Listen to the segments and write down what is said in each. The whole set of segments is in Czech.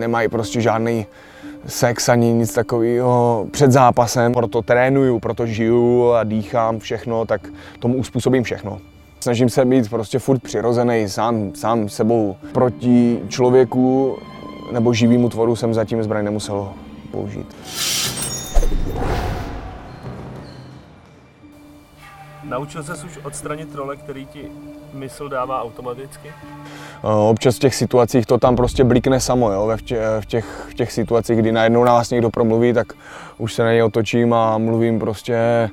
nemají prostě žádný sex ani nic takového před zápasem, proto trénuju, proto žiju a dýchám všechno, tak tomu uspůsobím všechno. Snažím se být prostě furt přirozený, sám, sám sebou. Proti člověku nebo živýmu tvoru jsem zatím zbraň nemusel použít. Naučil ses už odstranit role, který ti mysl dává automaticky? Občas v těch situacích to tam prostě blikne samo, jo? V, tě, v, těch, v těch situacích, kdy najednou na vás někdo promluví, tak už se na něj otočím a mluvím prostě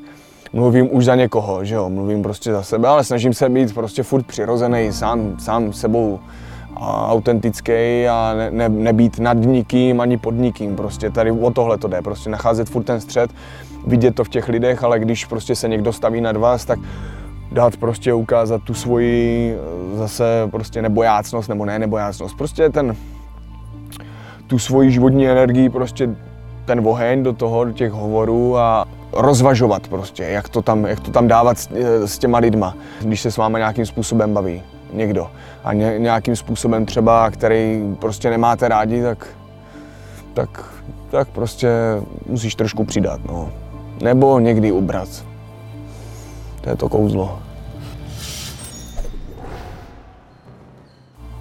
mluvím už za někoho, že jo, mluvím prostě za sebe, ale snažím se být prostě furt přirozený, sám, sám sebou a autentický a ne, ne, nebýt nad nikým ani pod nikým. Prostě tady o tohle to jde, prostě nacházet furt ten střed, vidět to v těch lidech, ale když prostě se někdo staví nad vás, tak dát prostě ukázat tu svoji eh, zase prostě nebojácnost, nebo ne nebojácnost, prostě ten, tu svoji životní energii, prostě ten oheň do toho, do těch hovorů a rozvažovat prostě, jak to tam, jak to tam dávat s, eh, s těma lidma, když se s vámi nějakým způsobem baví někdo a ně, nějakým způsobem třeba, který prostě nemáte rádi, tak, tak, tak prostě musíš trošku přidat, no. Nebo někdy ubrat. To je to kouzlo.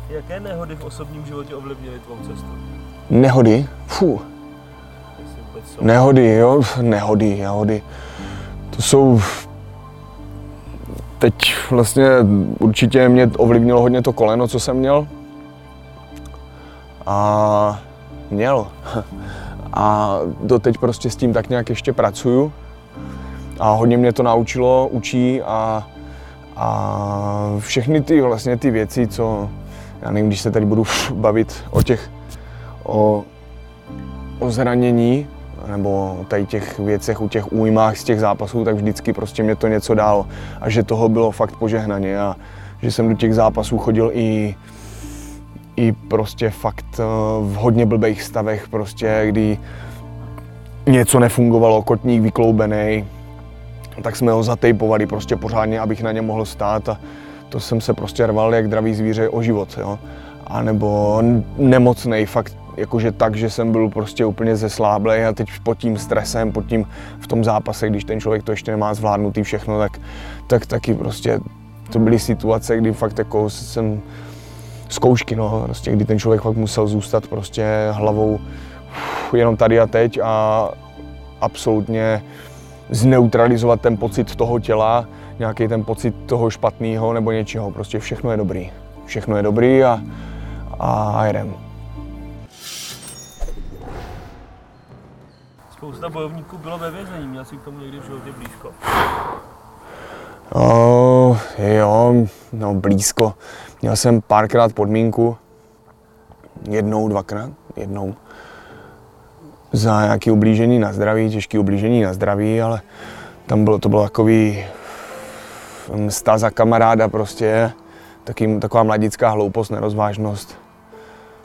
Jaké nehody v osobním životě ovlivnily tvou cestu? Nehody? Fuh. Nehody, jo, nehody, nehody. To jsou teď vlastně určitě mě ovlivnilo hodně to koleno, co jsem měl. A měl. A doteď prostě s tím tak nějak ještě pracuju. A hodně mě to naučilo, učí a, a všechny ty vlastně ty věci, co, já nevím, když se tady budu bavit o těch, o, o zranění, nebo tady těch věcech, u těch újmách z těch zápasů, tak vždycky prostě mě to něco dalo. A že toho bylo fakt požehnaně a že jsem do těch zápasů chodil i, i prostě fakt eh, v hodně blbých stavech, prostě, kdy něco nefungovalo, kotník vykloubený, tak jsme ho zatejpovali prostě pořádně, abych na ně mohl stát a to jsem se prostě rval jak dravý zvíře o život, jo. A nebo nemocnej, fakt jakože tak, že jsem byl prostě úplně zesláblej a teď pod tím stresem, pod tím v tom zápase, když ten člověk to ještě nemá zvládnutý všechno, tak, tak taky prostě to byly situace, kdy fakt jako jsem zkoušky, no, prostě, kdy ten člověk fakt musel zůstat prostě hlavou uf, jenom tady a teď a absolutně zneutralizovat ten pocit toho těla, nějaký ten pocit toho špatného nebo něčeho. Prostě všechno je dobrý. Všechno je dobrý a, a jedem. Spousta bojovníků bylo ve vězení, měl jsi k tomu někdy v životě blízko? Oh, jo, no blízko. Měl jsem párkrát podmínku, jednou, dvakrát, jednou, za nějaké ublížení na zdraví, těžké ublížení na zdraví, ale tam bylo, to bylo takový msta za kamaráda prostě, taký, taková mladická hloupost, nerozvážnost.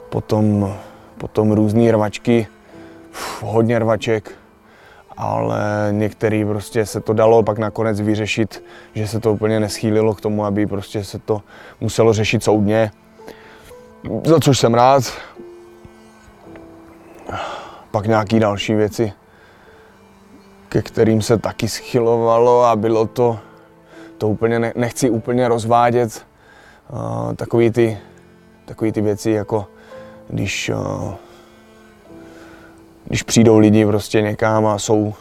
Potom, potom různé rvačky, hodně rvaček, ale některý prostě se to dalo pak nakonec vyřešit, že se to úplně neschýlilo k tomu, aby prostě se to muselo řešit soudně. Za což jsem rád. Pak nějaký další věci, ke kterým se taky schylovalo a bylo to, to úplně ne, nechci úplně rozvádět. Uh, takový ty, takový ty věci, jako když uh, když přijdou lidi prostě někam a jsou,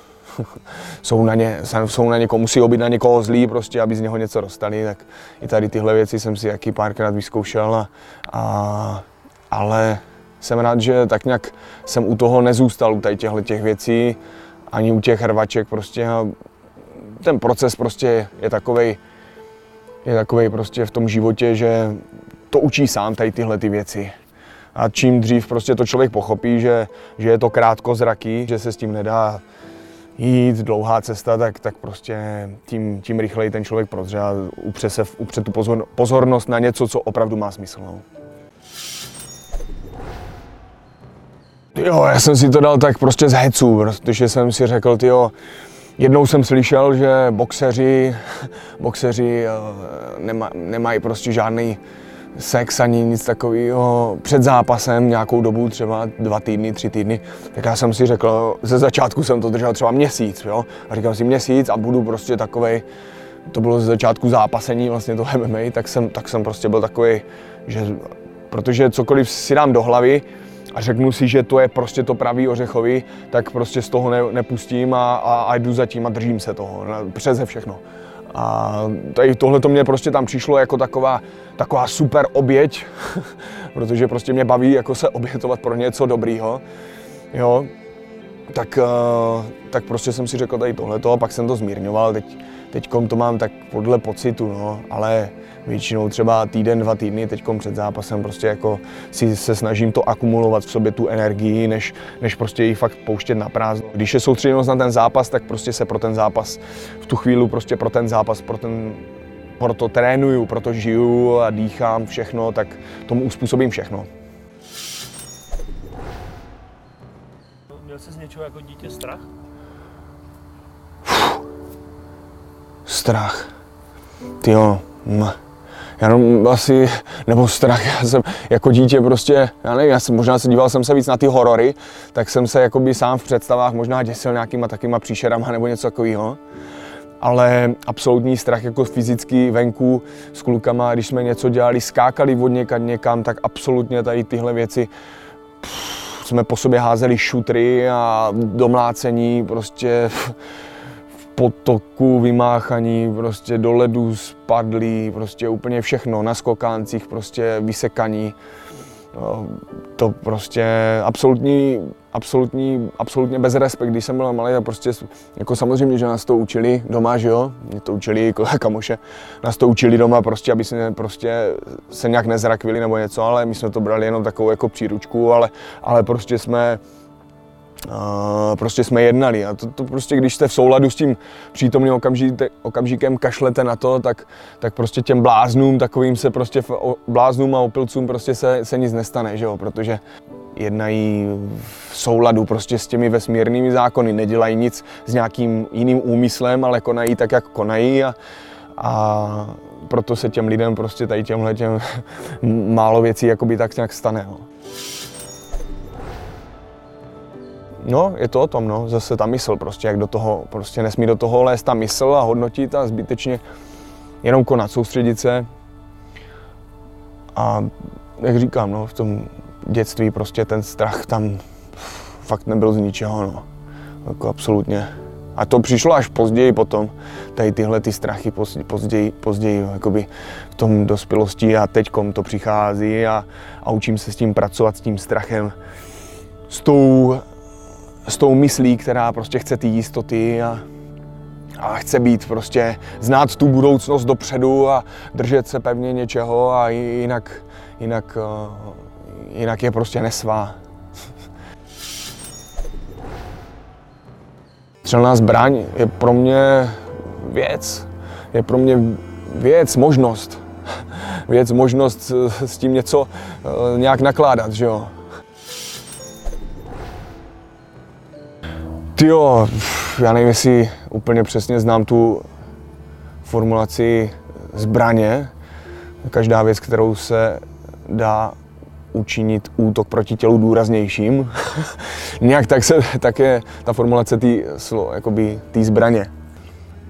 jsou, na ně, jsou na někoho, musí být na někoho zlý, prostě, aby z něho něco dostali, tak i tady tyhle věci jsem si jaký párkrát vyzkoušel, a, a, ale jsem rád, že tak nějak jsem u toho nezůstal, u tady těchto těch věcí, ani u těch hrvaček prostě ten proces prostě je takovej, je takovej prostě v tom životě, že to učí sám tady tyhle ty věci. A čím dřív prostě to člověk pochopí, že, že je to krátkozraký, že se s tím nedá jít, dlouhá cesta, tak, tak prostě tím, tím rychleji ten člověk prozře a upře, se, upře tu pozor, pozornost na něco, co opravdu má smysl. No. Jo, já jsem si to dal tak prostě z hecu, protože jsem si řekl, jo, jednou jsem slyšel, že boxeři, boxeři eh, nema, nemají prostě žádný sex ani nic takového před zápasem nějakou dobu, třeba dva týdny, tři týdny, tak já jsem si řekl, ze začátku jsem to držel třeba měsíc, jo, a říkal si měsíc a budu prostě takovej, to bylo ze začátku zápasení vlastně to MMA, tak jsem, tak jsem prostě byl takový, že protože cokoliv si dám do hlavy a řeknu si, že to je prostě to pravý ořechový, tak prostě z toho ne, nepustím a, a, a jdu za tím a držím se toho, přeze všechno. A tady tohle to mě prostě tam přišlo jako taková, taková super oběť, protože prostě mě baví jako se obětovat pro něco dobrýho. Jo, tak, eh, tak prostě jsem si řekl tady tohleto a pak jsem to zmírňoval. Teď, teď to mám tak podle pocitu, no, ale většinou třeba týden, dva týdny teď před zápasem prostě jako si se snažím to akumulovat v sobě tu energii, než, než prostě ji fakt pouštět na prázdno. Když je soustředěnost na ten zápas, tak prostě se pro ten zápas v tu chvíli prostě pro ten zápas, pro ten proto trénuju, proto žiju a dýchám všechno, tak tomu uspůsobím všechno. Měl jsi z něčeho jako dítě strach? Strach. Ty jo, já jenom asi, nebo strach, já jsem jako dítě prostě, já nevím, já jsem, možná se díval jsem se víc na ty horory, tak jsem se jakoby sám v představách možná děsil nějakýma takýma příšerama nebo něco takového. Ale absolutní strach jako fyzický venku s klukama, když jsme něco dělali, skákali od někam někam, tak absolutně tady tyhle věci pff, jsme po sobě házeli šutry a domlácení, prostě pff, potoku vymáchaní, prostě do ledu spadlí, prostě úplně všechno, na skokáncích prostě vysekaní. No, to prostě absolutní, absolutní, absolutně bez respekt, když jsem byl malý a prostě jako samozřejmě, že nás to učili doma, že jo, mě to učili jako kamoše, nás to učili doma prostě, aby se prostě se nějak nezrakvili nebo něco, ale my jsme to brali jenom takovou jako příručku, ale, ale prostě jsme Uh, prostě jsme jednali a to, to prostě, když jste v souladu s tím přítomným okamžíte, okamžikem kašlete na to, tak, tak prostě těm bláznům takovým se prostě, bláznům a opilcům prostě se, se nic nestane, že jo, protože jednají v souladu prostě s těmi vesmírnými zákony, nedělají nic s nějakým jiným úmyslem, ale konají tak, jak konají a, a proto se těm lidem prostě tady těmhle těm málo věcí jakoby tak nějak stane. No. No, je to o tom, no, zase ta mysl prostě, jak do toho, prostě nesmí do toho lézt ta mysl a hodnotit a zbytečně jenom konat, soustředit se. A jak říkám, no, v tom dětství prostě ten strach tam fakt nebyl z ničeho, no. Jako absolutně. A to přišlo až později potom, tady tyhle ty strachy později, později jakoby v tom dospělosti a teďkom to přichází a, a učím se s tím pracovat, s tím strachem, s tou s tou myslí, která prostě chce ty jistoty a, a chce být prostě, znát tu budoucnost dopředu a držet se pevně něčeho a jinak, jinak, eh, jinak je prostě nesvá. Střelná zbraň je pro mě věc, je pro mě věc, možnost. Věc, možnost s tím něco eh, nějak nakládat, že jo. Ty jo, já nevím, jestli úplně přesně znám tu formulaci zbraně. Každá věc, kterou se dá učinit útok proti tělu důraznějším. Nějak tak, se, tak je ta formulace té zbraně.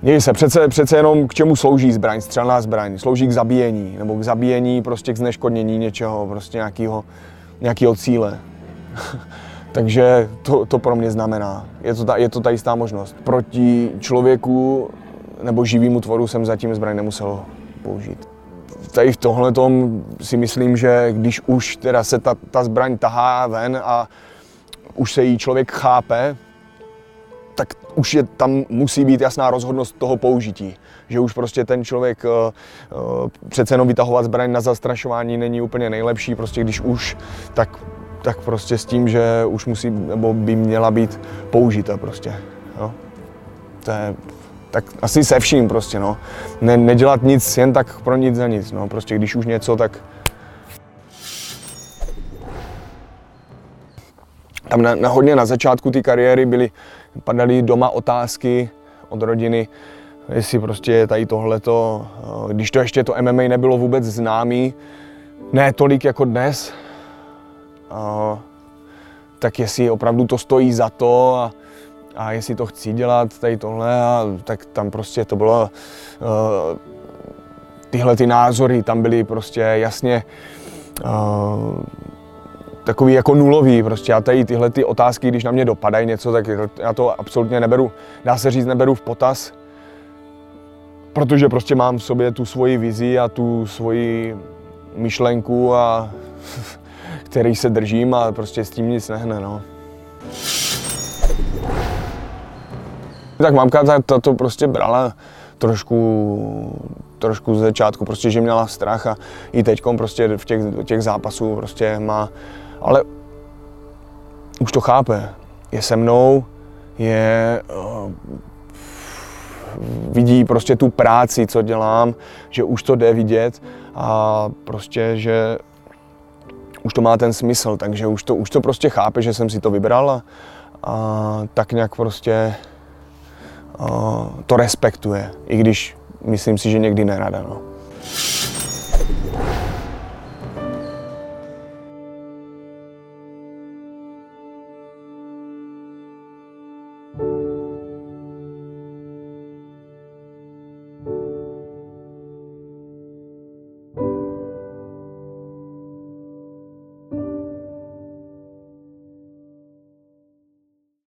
Děj se, přece, přece jenom k čemu slouží zbraň, střelná zbraň? Slouží k zabíjení, nebo k zabíjení, prostě k zneškodnění něčeho, prostě nějakého, nějakého cíle. Takže to, to pro mě znamená. Je to, ta, je to ta jistá možnost. Proti člověku nebo živýmu tvoru jsem zatím zbraň nemusel použít. Tady v tohle si myslím, že když už teda se ta, ta zbraň tahá ven a už se jí člověk chápe, tak už je tam musí být jasná rozhodnost toho použití. Že už prostě ten člověk uh, uh, přece jenom vytahovat zbraň na zastrašování není úplně nejlepší, prostě když už, tak tak prostě s tím, že už musí, nebo by měla být použita prostě. Jo. To je, tak asi se vším prostě, no. Ne, nedělat nic jen tak pro nic za nic, no. Prostě když už něco, tak tam na, na hodně na začátku té kariéry byly, padaly doma otázky od rodiny, jestli prostě tady tohleto, když to ještě to MMA nebylo vůbec známý, ne tolik jako dnes, tak jestli opravdu to stojí za to a, a jestli to chci dělat, tady tohle, a, tak tam prostě to bylo, uh, tyhle ty názory tam byly prostě jasně uh, takový jako nulový prostě. Já tady tyhle ty otázky, když na mě dopadají něco, tak já to absolutně neberu, dá se říct, neberu v potaz, protože prostě mám v sobě tu svoji vizi a tu svoji myšlenku a který se držím a prostě s tím nic nehne, no. Tak mamka ta, ta to prostě brala trošku, trošku z začátku, prostě, že měla strach a i teď prostě v těch, těch zápasů prostě má, ale už to chápe. Je se mnou, je, uh, vidí prostě tu práci, co dělám, že už to jde vidět a prostě, že už to má ten smysl, takže už to, už to prostě chápe, že jsem si to vybral a, a tak nějak prostě a, to respektuje, i když myslím si, že někdy nerada. No.